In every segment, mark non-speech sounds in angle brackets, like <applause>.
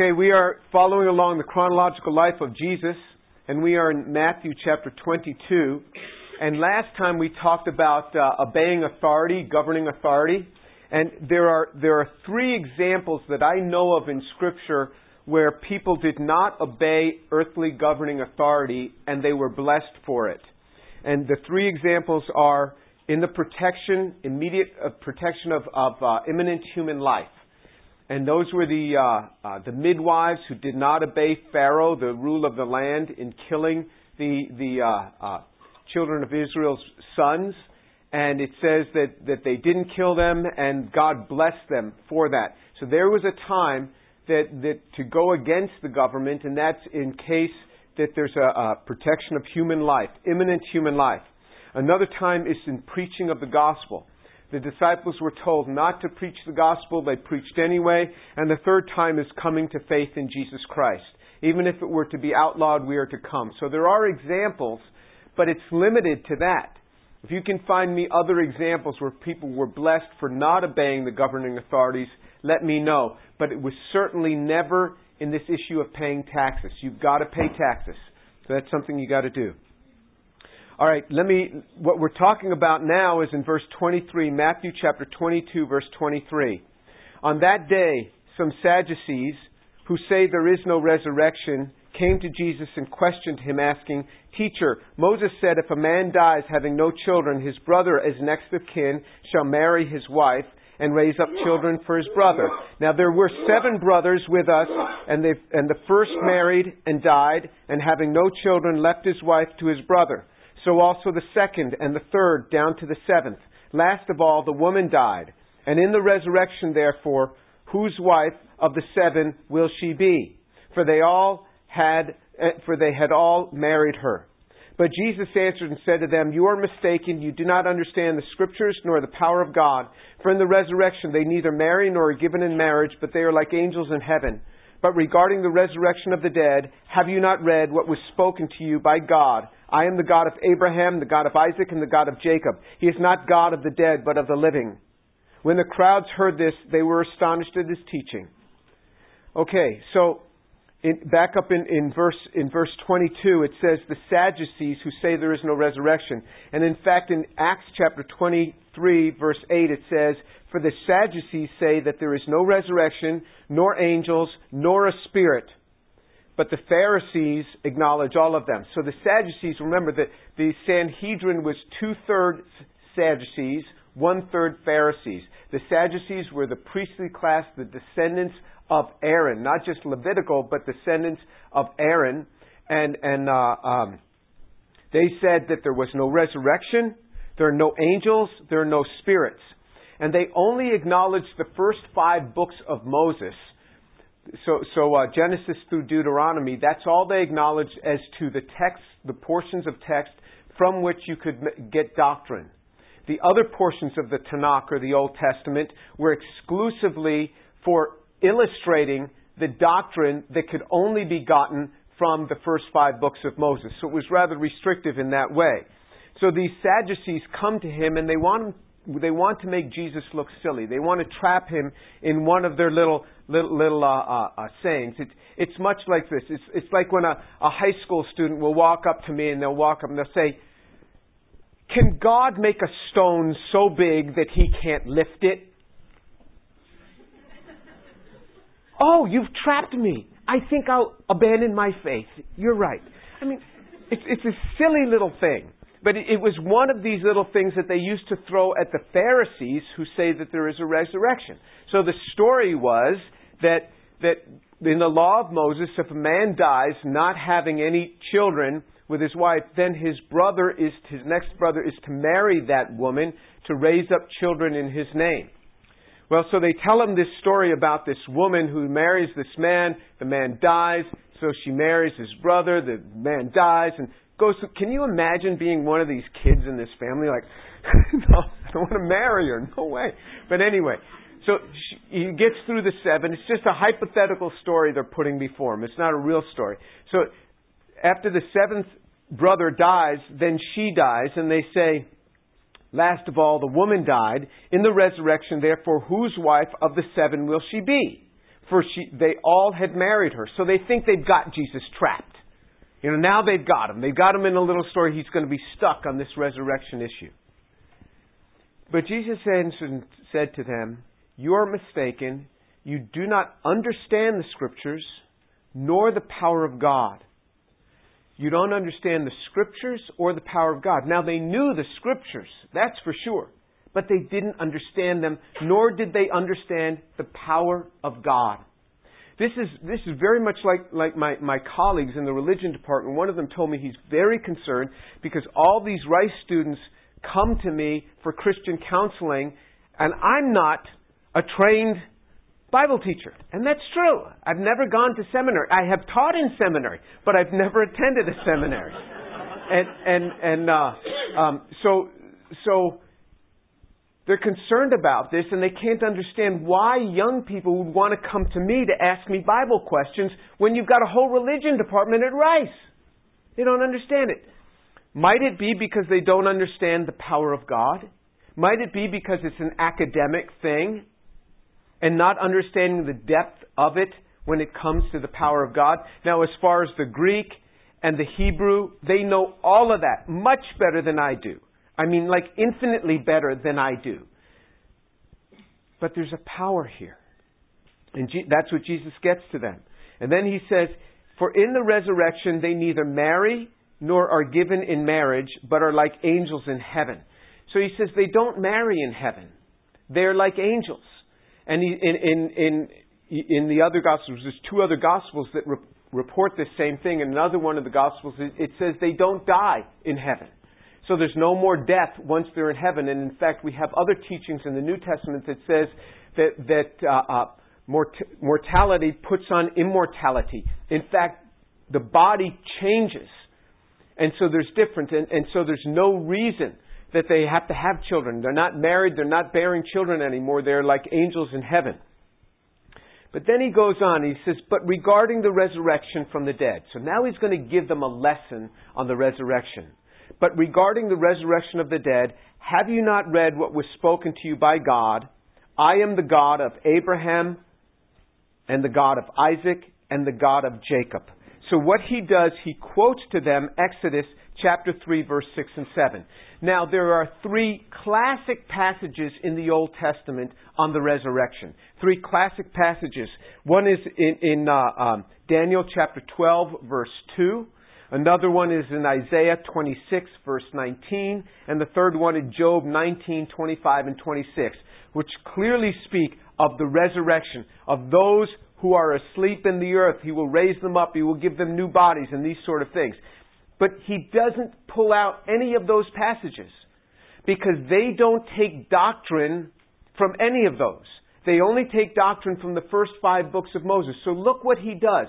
Okay, we are following along the chronological life of Jesus, and we are in Matthew chapter 22. And last time we talked about uh, obeying authority, governing authority, and there are there are three examples that I know of in Scripture where people did not obey earthly governing authority, and they were blessed for it. And the three examples are in the protection, immediate uh, protection of, of uh, imminent human life and those were the uh, uh, the midwives who did not obey Pharaoh, the rule of the land, in killing the the uh, uh, children of Israel's sons. And it says that that they didn't kill them, and God blessed them for that. So there was a time that that to go against the government, and that's in case that there's a, a protection of human life, imminent human life. Another time is in preaching of the gospel. The disciples were told not to preach the gospel. They preached anyway. And the third time is coming to faith in Jesus Christ. Even if it were to be outlawed, we are to come. So there are examples, but it's limited to that. If you can find me other examples where people were blessed for not obeying the governing authorities, let me know. But it was certainly never in this issue of paying taxes. You've got to pay taxes. So that's something you've got to do. All right, let me, what we're talking about now is in verse 23, Matthew chapter 22, verse 23. On that day, some Sadducees, who say there is no resurrection, came to Jesus and questioned him, asking, Teacher, Moses said if a man dies having no children, his brother as next of kin shall marry his wife and raise up children for his brother. Now there were seven brothers with us, and, and the first married and died, and having no children left his wife to his brother so also the second and the third down to the seventh. Last of all, the woman died. And in the resurrection, therefore, whose wife of the seven will she be? For they all had, eh, for they had all married her. But Jesus answered and said to them, You are mistaken. You do not understand the Scriptures nor the power of God. For in the resurrection they neither marry nor are given in marriage, but they are like angels in heaven. But regarding the resurrection of the dead, have you not read what was spoken to you by God? I am the God of Abraham, the God of Isaac, and the God of Jacob. He is not God of the dead, but of the living. When the crowds heard this, they were astonished at his teaching. Okay, so in, back up in, in, verse, in verse 22, it says the Sadducees who say there is no resurrection. And in fact, in Acts chapter 23, verse 8, it says, For the Sadducees say that there is no resurrection, nor angels, nor a spirit but the Pharisees acknowledge all of them. So the Sadducees, remember that the Sanhedrin was two thirds Sadducees, one third Pharisees. The Sadducees were the priestly class, the descendants of Aaron, not just Levitical, but descendants of Aaron. And, and uh, um, they said that there was no resurrection, there are no angels, there are no spirits. And they only acknowledged the first five books of Moses so, so uh, Genesis through Deuteronomy, that's all they acknowledge as to the text, the portions of text from which you could get doctrine. The other portions of the Tanakh or the Old Testament were exclusively for illustrating the doctrine that could only be gotten from the first five books of Moses. So it was rather restrictive in that way. So these Sadducees come to him and they want they want to make Jesus look silly. They want to trap him in one of their little little, little uh, uh, uh, sayings. It's it's much like this. It's it's like when a, a high school student will walk up to me and they'll walk up and they'll say, "Can God make a stone so big that He can't lift it?" oh, you've trapped me. I think I'll abandon my faith. You're right. I mean, it's it's a silly little thing. But it was one of these little things that they used to throw at the Pharisees who say that there is a resurrection. So the story was that, that in the law of Moses, if a man dies not having any children with his wife, then his brother is, his next brother is to marry that woman to raise up children in his name. Well, so they tell him this story about this woman who marries this man. The man dies, so she marries his brother. The man dies, and goes, can you imagine being one of these kids in this family? Like, <laughs> no, I don't want to marry her. No way. But anyway, so he gets through the seven. It's just a hypothetical story they're putting before him. It's not a real story. So after the seventh brother dies, then she dies, and they say, Last of all, the woman died. In the resurrection, therefore, whose wife of the seven will she be? for she, they all had married her. So they think they've got Jesus trapped. You know, now they've got him. They've got him in a little story. He's going to be stuck on this resurrection issue. But Jesus said to them, You are mistaken. You do not understand the Scriptures, nor the power of God. You don't understand the Scriptures or the power of God. Now, they knew the Scriptures, that's for sure, but they didn't understand them, nor did they understand the power of God. This is, this is very much like, like my, my colleagues in the religion department. One of them told me he's very concerned because all these Rice students come to me for Christian counseling, and I'm not a trained Bible teacher. And that's true. I've never gone to seminary. I have taught in seminary, but I've never <laughs> attended a seminary. and and and uh, um, so so they're concerned about this, and they can't understand why young people would want to come to me to ask me Bible questions when you've got a whole religion department at Rice. They don't understand it. Might it be because they don't understand the power of God? Might it be because it's an academic thing and not understanding the depth of it when it comes to the power of God? Now, as far as the Greek and the Hebrew, they know all of that much better than I do. I mean, like infinitely better than I do. But there's a power here. And that's what Jesus gets to them. And then he says, For in the resurrection they neither marry nor are given in marriage, but are like angels in heaven. So he says they don't marry in heaven. They're like angels. And he, in, in, in, in the other Gospels, there's two other Gospels that re- report this same thing. In another one of the Gospels, it, it says they don't die in heaven. So there's no more death once they're in heaven. And in fact, we have other teachings in the New Testament that says that, that uh, uh, mort- mortality puts on immortality. In fact, the body changes and so there's difference. And, and so there's no reason that they have to have children. They're not married. They're not bearing children anymore. They're like angels in heaven. But then he goes on. He says, But regarding the resurrection from the dead. So now he's going to give them a lesson on the resurrection. But regarding the resurrection of the dead, have you not read what was spoken to you by God? I am the God of Abraham and the God of Isaac and the God of Jacob. So what he does, he quotes to them Exodus chapter 3 verse 6 and 7. Now there are three classic passages in the Old Testament on the resurrection. Three classic passages. One is in, in uh, um, Daniel chapter 12 verse 2. Another one is in Isaiah 26 verse 19. And the third one in Job 19, 25 and 26, which clearly speak of the resurrection of those who are asleep in the earth. He will raise them up. He will give them new bodies and these sort of things. But he doesn't pull out any of those passages because they don't take doctrine from any of those. They only take doctrine from the first five books of Moses. So look what he does.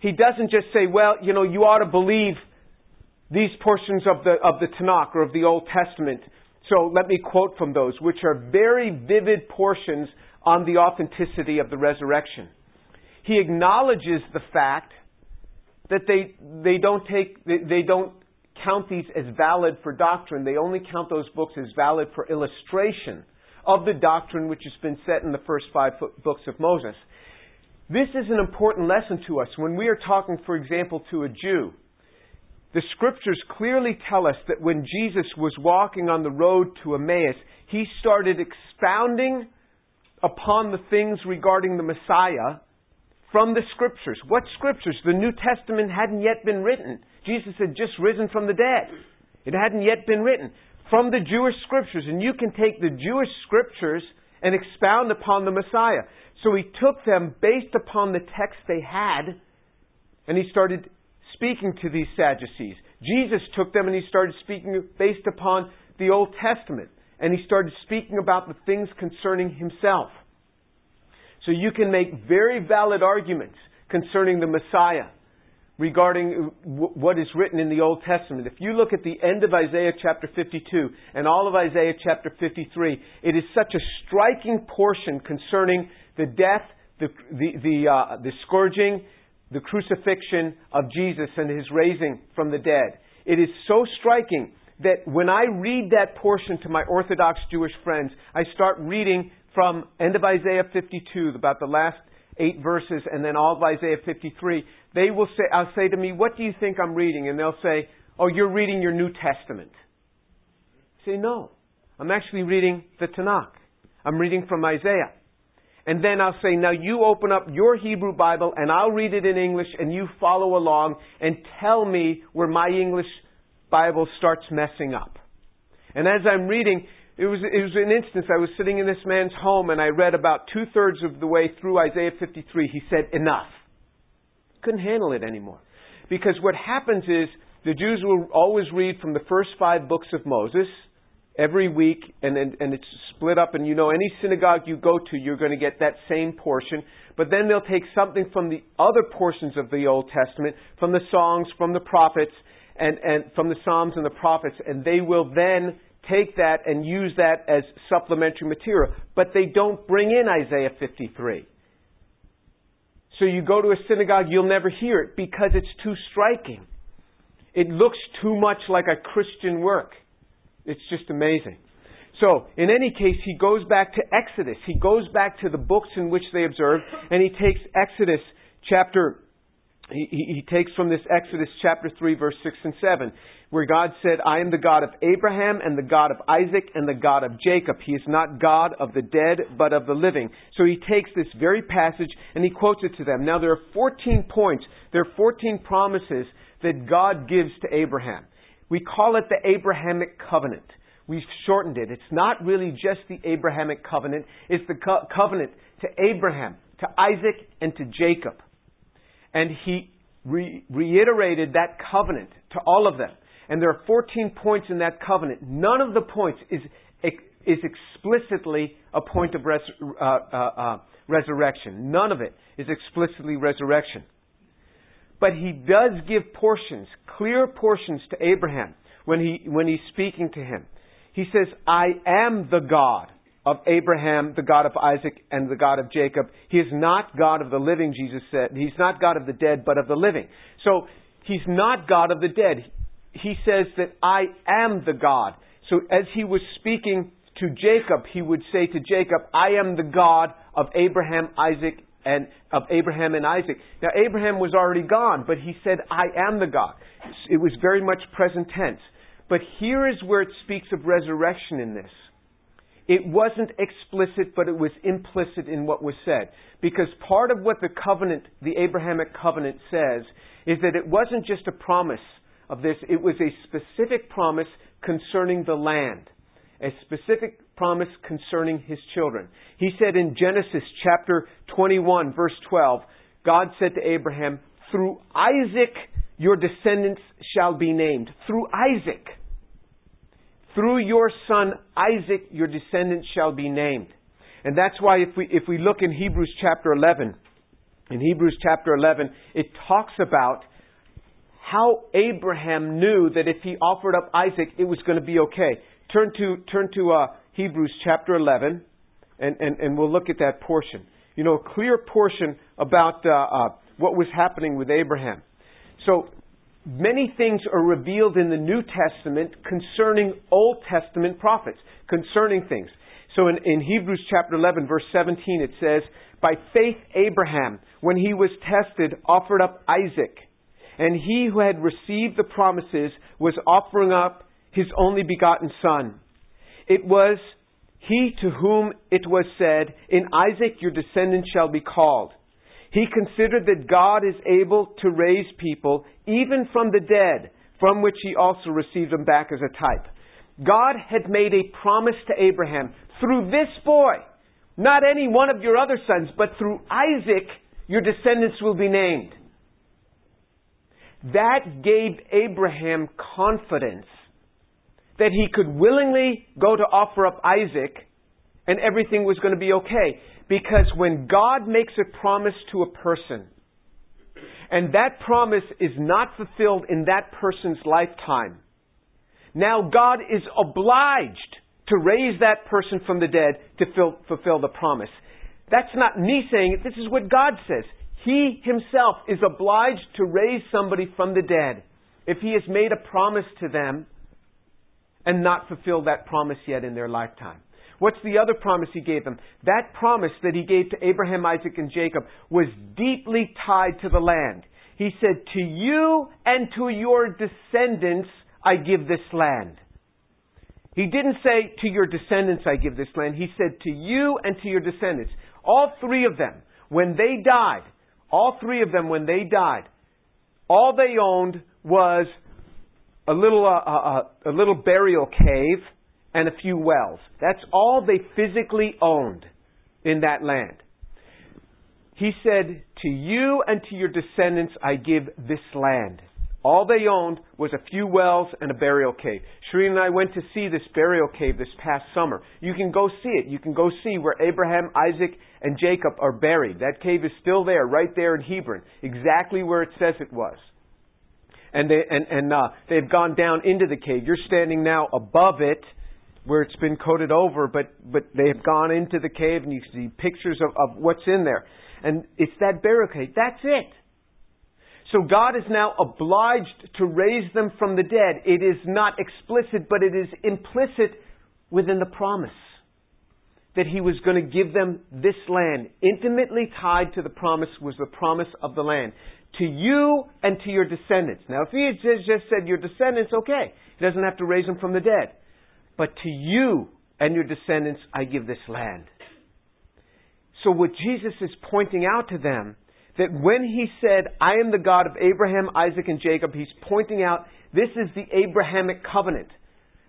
He doesn't just say, well, you know, you ought to believe these portions of the, of the Tanakh or of the Old Testament. So let me quote from those, which are very vivid portions on the authenticity of the resurrection he acknowledges the fact that they, they don't take, they, they don't count these as valid for doctrine. They only count those books as valid for illustration of the doctrine which has been set in the first five books of Moses. This is an important lesson to us. When we are talking, for example, to a Jew, the scriptures clearly tell us that when Jesus was walking on the road to Emmaus, he started expounding upon the things regarding the Messiah from the scriptures. What scriptures? The New Testament hadn't yet been written. Jesus had just risen from the dead. It hadn't yet been written. From the Jewish scriptures. And you can take the Jewish scriptures and expound upon the Messiah. So he took them based upon the text they had, and he started speaking to these Sadducees. Jesus took them and he started speaking based upon the Old Testament, and he started speaking about the things concerning himself. So you can make very valid arguments concerning the Messiah regarding what is written in the Old Testament. If you look at the end of Isaiah chapter 52 and all of Isaiah chapter 53, it is such a striking portion concerning the death, the, the, the, uh, the scourging, the crucifixion of Jesus and his raising from the dead. It is so striking that when I read that portion to my Orthodox Jewish friends, I start reading from end of Isaiah 52, about the last eight verses and then all of Isaiah 53, they will say, I'll say to me, what do you think I'm reading? And they'll say, oh, you're reading your New Testament. I say, no. I'm actually reading the Tanakh. I'm reading from Isaiah. And then I'll say, now you open up your Hebrew Bible and I'll read it in English and you follow along and tell me where my English Bible starts messing up. And as I'm reading, it was, it was an instance. I was sitting in this man's home and I read about two thirds of the way through Isaiah 53. He said, enough. Couldn't handle it anymore. Because what happens is the Jews will always read from the first five books of Moses every week, and, and, and it's split up. And you know, any synagogue you go to, you're going to get that same portion. But then they'll take something from the other portions of the Old Testament, from the songs, from the prophets, and, and from the Psalms and the prophets, and they will then take that and use that as supplementary material. But they don't bring in Isaiah 53. So you go to a synagogue, you'll never hear it because it's too striking. It looks too much like a Christian work. It's just amazing. So, in any case, he goes back to Exodus. He goes back to the books in which they observed, and he takes Exodus chapter, he, he, takes from this Exodus chapter 3, verse 6 and 7, where God said, I am the God of Abraham and the God of Isaac and the God of Jacob. He is not God of the dead, but of the living. So he takes this very passage and he quotes it to them. Now, there are 14 points, there are 14 promises that God gives to Abraham. We call it the Abrahamic covenant. We've shortened it. It's not really just the Abrahamic covenant, it's the co- covenant to Abraham, to Isaac, and to Jacob. And he re- reiterated that covenant to all of them. And there are 14 points in that covenant. None of the points is, is explicitly a point of res- uh, uh, uh, resurrection. None of it is explicitly resurrection. But he does give portions, clear portions to Abraham when, he, when he's speaking to him. He says, I am the God of Abraham, the God of Isaac, and the God of Jacob. He is not God of the living, Jesus said. He's not God of the dead, but of the living. So he's not God of the dead. He says that I am the God. So as he was speaking to Jacob, he would say to Jacob, I am the God of Abraham, Isaac, and of Abraham and Isaac. Now Abraham was already gone, but he said, I am the God. It was very much present tense. But here is where it speaks of resurrection in this. It wasn't explicit, but it was implicit in what was said. Because part of what the covenant, the Abrahamic covenant says, is that it wasn't just a promise of this, it was a specific promise concerning the land a specific promise concerning his children. He said in Genesis chapter 21, verse 12, God said to Abraham, Through Isaac your descendants shall be named. Through Isaac. Through your son Isaac your descendants shall be named. And that's why if we, if we look in Hebrews chapter 11, in Hebrews chapter 11, it talks about how Abraham knew that if he offered up Isaac, it was going to be okay. Turn to, turn to uh, Hebrews chapter 11, and, and, and we'll look at that portion. You know, a clear portion about uh, uh, what was happening with Abraham. So, many things are revealed in the New Testament concerning Old Testament prophets, concerning things. So, in, in Hebrews chapter 11, verse 17, it says, By faith, Abraham, when he was tested, offered up Isaac. And he who had received the promises was offering up his only begotten Son. It was he to whom it was said, In Isaac your descendants shall be called. He considered that God is able to raise people even from the dead, from which he also received them back as a type. God had made a promise to Abraham through this boy, not any one of your other sons, but through Isaac your descendants will be named. That gave Abraham confidence that he could willingly go to offer up Isaac and everything was going to be okay. Because when God makes a promise to a person, and that promise is not fulfilled in that person's lifetime, now God is obliged to raise that person from the dead to fulfill the promise. That's not me saying it, this is what God says. He himself is obliged to raise somebody from the dead if he has made a promise to them and not fulfilled that promise yet in their lifetime. What's the other promise he gave them? That promise that he gave to Abraham, Isaac, and Jacob was deeply tied to the land. He said, To you and to your descendants I give this land. He didn't say, To your descendants I give this land. He said, To you and to your descendants. All three of them, when they died, all three of them, when they died, all they owned was a little, uh, uh, uh, a little burial cave and a few wells. That's all they physically owned in that land. He said, To you and to your descendants I give this land. All they owned was a few wells and a burial cave. Shereen and I went to see this burial cave this past summer. You can go see it. You can go see where Abraham, Isaac, and Jacob are buried. That cave is still there, right there in Hebron, exactly where it says it was. And they and, and uh, they've gone down into the cave. You're standing now above it, where it's been coated over, but but they have gone into the cave, and you see pictures of, of what's in there. And it's that barricade. That's it. So God is now obliged to raise them from the dead. It is not explicit, but it is implicit within the promise that He was going to give them this land. Intimately tied to the promise was the promise of the land. To you and to your descendants. Now, if He had just said your descendants, okay. He doesn't have to raise them from the dead. But to you and your descendants, I give this land. So what Jesus is pointing out to them that when he said, I am the God of Abraham, Isaac, and Jacob, he's pointing out this is the Abrahamic covenant.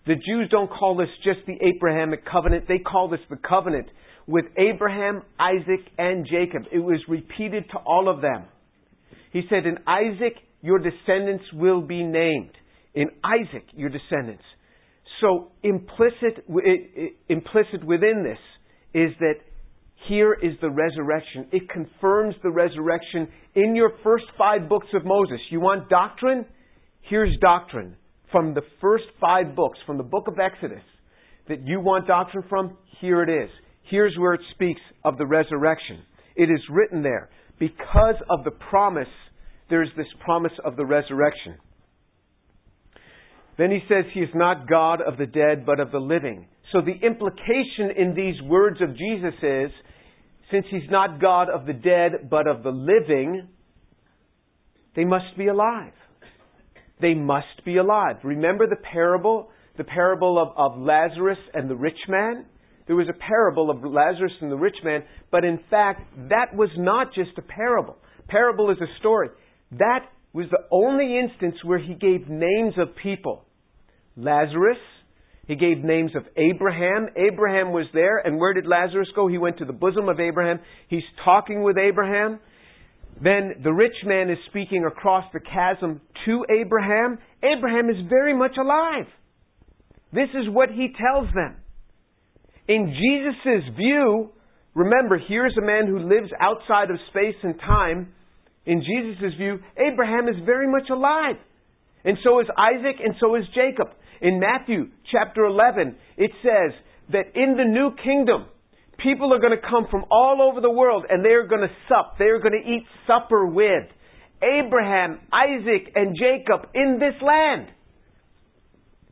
The Jews don't call this just the Abrahamic covenant, they call this the covenant with Abraham, Isaac, and Jacob. It was repeated to all of them. He said, In Isaac, your descendants will be named. In Isaac, your descendants. So implicit, implicit within this is that here is the resurrection. It confirms the resurrection in your first five books of Moses. You want doctrine? Here's doctrine from the first five books, from the book of Exodus, that you want doctrine from. Here it is. Here's where it speaks of the resurrection. It is written there. Because of the promise, there's this promise of the resurrection. Then he says he is not God of the dead, but of the living. So the implication in these words of Jesus is since he's not God of the dead, but of the living, they must be alive. They must be alive. Remember the parable, the parable of, of Lazarus and the rich man? There was a parable of Lazarus and the rich man, but in fact, that was not just a parable. Parable is a story. That was the only instance where he gave names of people. Lazarus, he gave names of Abraham. Abraham was there, and where did Lazarus go? He went to the bosom of Abraham. He's talking with Abraham. Then the rich man is speaking across the chasm to Abraham. Abraham is very much alive. This is what he tells them. In Jesus' view, remember, here's a man who lives outside of space and time. In Jesus' view, Abraham is very much alive. And so is Isaac, and so is Jacob. In Matthew chapter 11, it says that in the new kingdom, people are going to come from all over the world and they're going to sup. They're going to eat supper with Abraham, Isaac, and Jacob in this land.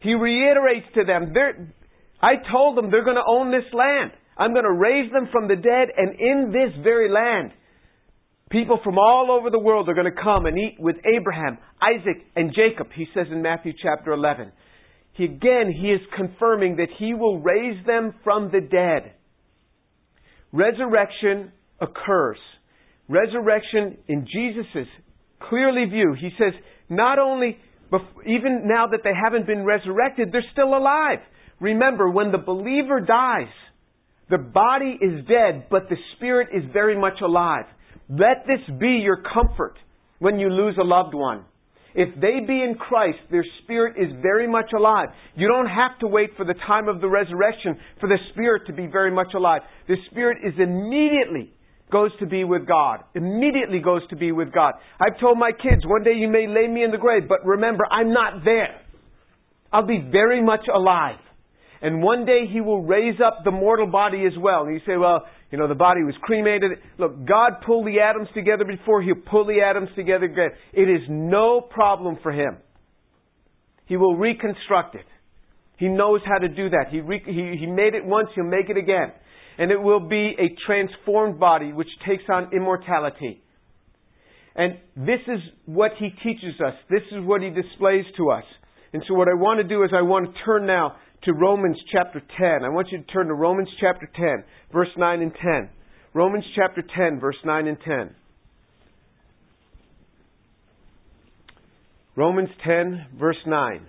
He reiterates to them, I told them they're going to own this land. I'm going to raise them from the dead, and in this very land, people from all over the world are going to come and eat with Abraham, Isaac, and Jacob, he says in Matthew chapter 11. He, again, he is confirming that he will raise them from the dead. Resurrection occurs. Resurrection in Jesus' clearly view, he says, not only, even now that they haven't been resurrected, they're still alive. Remember, when the believer dies, the body is dead, but the spirit is very much alive. Let this be your comfort when you lose a loved one. If they be in Christ, their spirit is very much alive. You don't have to wait for the time of the resurrection for the spirit to be very much alive. The spirit is immediately goes to be with God. Immediately goes to be with God. I've told my kids, one day you may lay me in the grave, but remember, I'm not there. I'll be very much alive. And one day he will raise up the mortal body as well. And you say, well, you know, the body was cremated. Look, God pulled the atoms together before. He'll pull the atoms together again. It is no problem for Him. He will reconstruct it. He knows how to do that. He, re- he, he made it once, He'll make it again. And it will be a transformed body which takes on immortality. And this is what He teaches us. This is what He displays to us. And so what I want to do is I want to turn now to Romans chapter 10. I want you to turn to Romans chapter 10, verse 9 and 10. Romans chapter 10, verse 9 and 10. Romans 10, verse 9.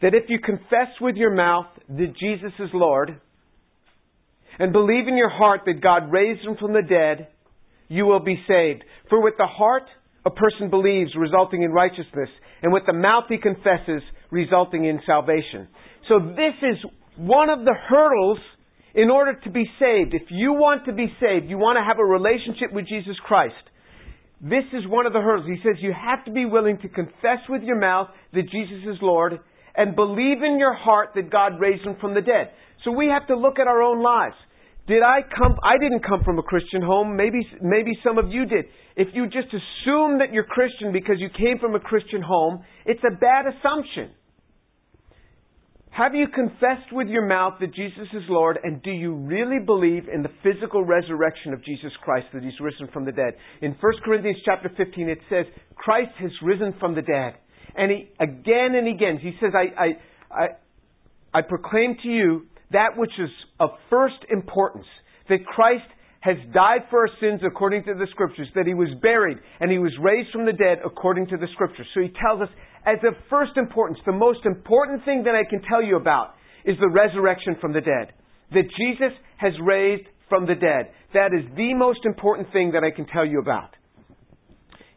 That if you confess with your mouth that Jesus is Lord, and believe in your heart that God raised him from the dead, you will be saved. For with the heart a person believes, resulting in righteousness, and with the mouth he confesses, resulting in salvation. So this is one of the hurdles in order to be saved. If you want to be saved, you want to have a relationship with Jesus Christ. This is one of the hurdles. He says you have to be willing to confess with your mouth that Jesus is Lord and believe in your heart that God raised him from the dead. So we have to look at our own lives. Did I come I didn't come from a Christian home. Maybe maybe some of you did. If you just assume that you're Christian because you came from a Christian home, it's a bad assumption. Have you confessed with your mouth that Jesus is Lord, and do you really believe in the physical resurrection of Jesus Christ, that He's risen from the dead? In 1 Corinthians chapter 15, it says, Christ has risen from the dead. And he, again and again, he says, I, I, I, I proclaim to you that which is of first importance, that Christ has died for our sins according to the scriptures, that he was buried and he was raised from the dead according to the scriptures. So he tells us as of first importance, the most important thing that I can tell you about is the resurrection from the dead. That Jesus has raised from the dead. That is the most important thing that I can tell you about.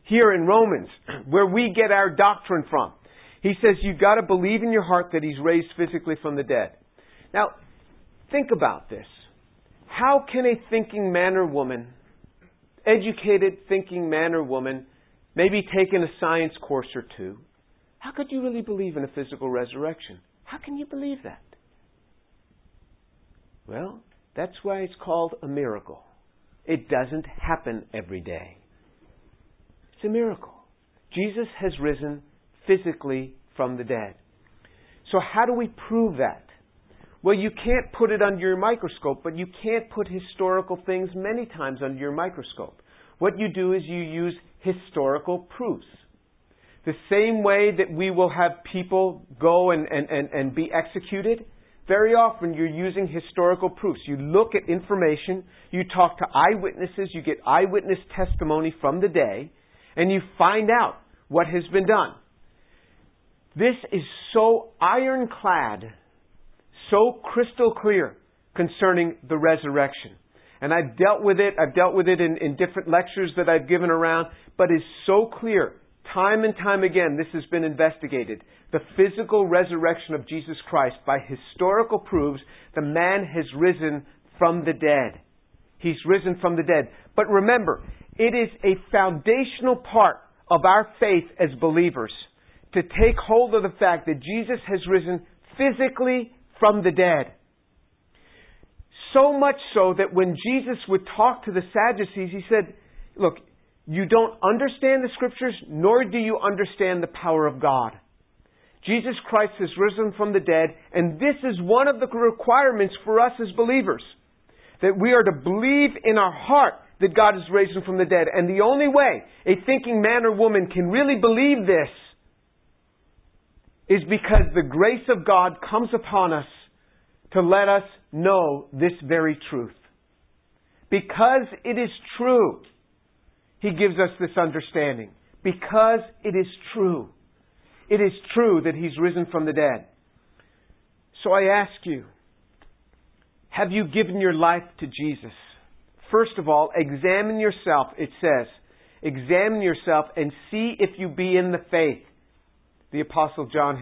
Here in Romans, <clears throat> where we get our doctrine from, he says you've got to believe in your heart that he's raised physically from the dead. Now, think about this. How can a thinking man or woman, educated thinking man or woman, maybe taken a science course or two, how could you really believe in a physical resurrection? How can you believe that? Well, that's why it's called a miracle. It doesn't happen every day. It's a miracle. Jesus has risen physically from the dead. So, how do we prove that? Well, you can't put it under your microscope, but you can't put historical things many times under your microscope. What you do is you use historical proofs. The same way that we will have people go and, and, and, and be executed, very often you're using historical proofs. You look at information, you talk to eyewitnesses, you get eyewitness testimony from the day, and you find out what has been done. This is so ironclad, so crystal clear concerning the resurrection. And I've dealt with it, I've dealt with it in, in different lectures that I've given around, but it's so clear Time and time again, this has been investigated. The physical resurrection of Jesus Christ, by historical proofs, the man has risen from the dead. He's risen from the dead. But remember, it is a foundational part of our faith as believers to take hold of the fact that Jesus has risen physically from the dead. So much so that when Jesus would talk to the Sadducees, he said, Look, you don't understand the scriptures, nor do you understand the power of God. Jesus Christ has risen from the dead, and this is one of the requirements for us as believers. That we are to believe in our heart that God has raised from the dead. And the only way a thinking man or woman can really believe this is because the grace of God comes upon us to let us know this very truth. Because it is true he gives us this understanding. Because it is true. It is true that He's risen from the dead. So I ask you, have you given your life to Jesus? First of all, examine yourself, it says. Examine yourself and see if you be in the faith. The Apostle John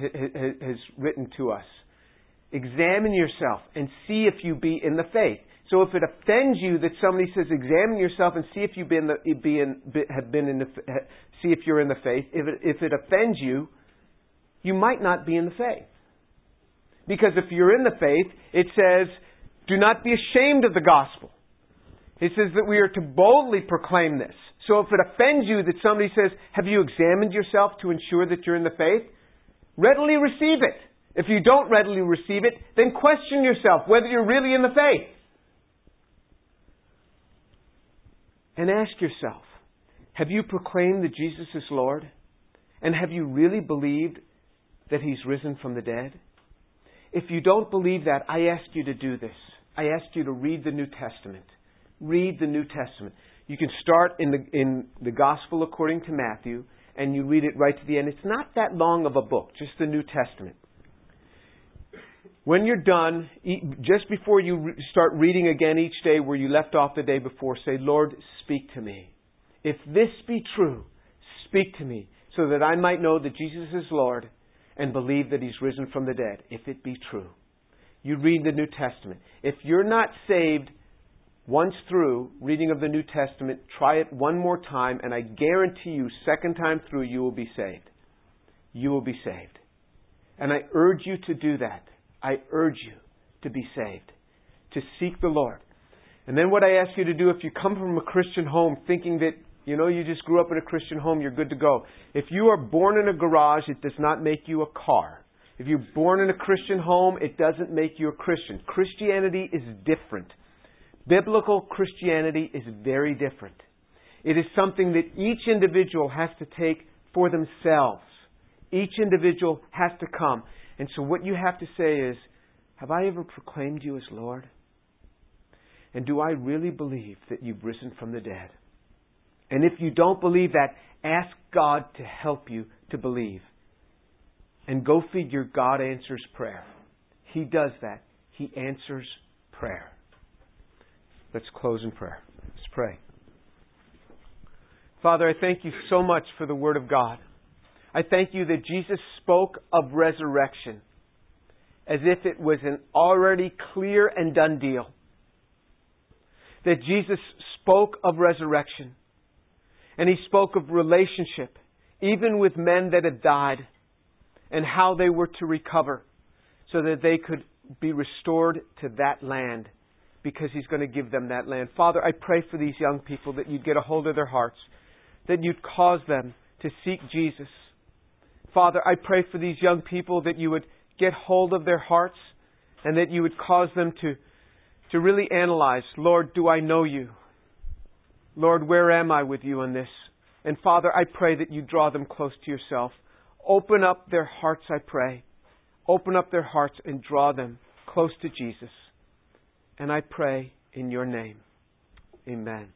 has written to us. Examine yourself and see if you be in the faith. So if it offends you that somebody says, examine yourself and see if you've been, the, be in, be, have been in the, see if you're in the faith. If it, if it offends you, you might not be in the faith. Because if you're in the faith, it says, do not be ashamed of the gospel. It says that we are to boldly proclaim this. So if it offends you that somebody says, have you examined yourself to ensure that you're in the faith? readily receive it. If you don't readily receive it, then question yourself whether you're really in the faith. And ask yourself, have you proclaimed that Jesus is Lord? And have you really believed that He's risen from the dead? If you don't believe that, I ask you to do this. I ask you to read the New Testament. Read the New Testament. You can start in the, in the Gospel according to Matthew, and you read it right to the end. It's not that long of a book, just the New Testament. When you're done, just before you start reading again each day where you left off the day before, say, Lord, speak to me. If this be true, speak to me, so that I might know that Jesus is Lord and believe that He's risen from the dead, if it be true. You read the New Testament. If you're not saved once through reading of the New Testament, try it one more time, and I guarantee you, second time through, you will be saved. You will be saved. And I urge you to do that. I urge you to be saved, to seek the Lord. And then what I ask you to do if you come from a Christian home thinking that, you know, you just grew up in a Christian home, you're good to go. If you are born in a garage, it does not make you a car. If you're born in a Christian home, it doesn't make you a Christian. Christianity is different. Biblical Christianity is very different. It is something that each individual has to take for themselves. Each individual has to come. And so what you have to say is, have I ever proclaimed you as Lord? And do I really believe that you've risen from the dead? And if you don't believe that, ask God to help you to believe. And go figure, God answers prayer. He does that. He answers prayer. Let's close in prayer. Let's pray. Father, I thank you so much for the Word of God. I thank you that Jesus spoke of resurrection as if it was an already clear and done deal. That Jesus spoke of resurrection. And he spoke of relationship, even with men that had died and how they were to recover so that they could be restored to that land because He's going to give them that land. Father, I pray for these young people that you'd get a hold of their hearts, that you'd cause them to seek Jesus. Father, I pray for these young people that you would get hold of their hearts and that you would cause them to, to really analyze Lord, do I know you? Lord, where am I with you in this? And Father, I pray that you draw them close to yourself. Open up their hearts, I pray. Open up their hearts and draw them close to Jesus. And I pray in your name. Amen.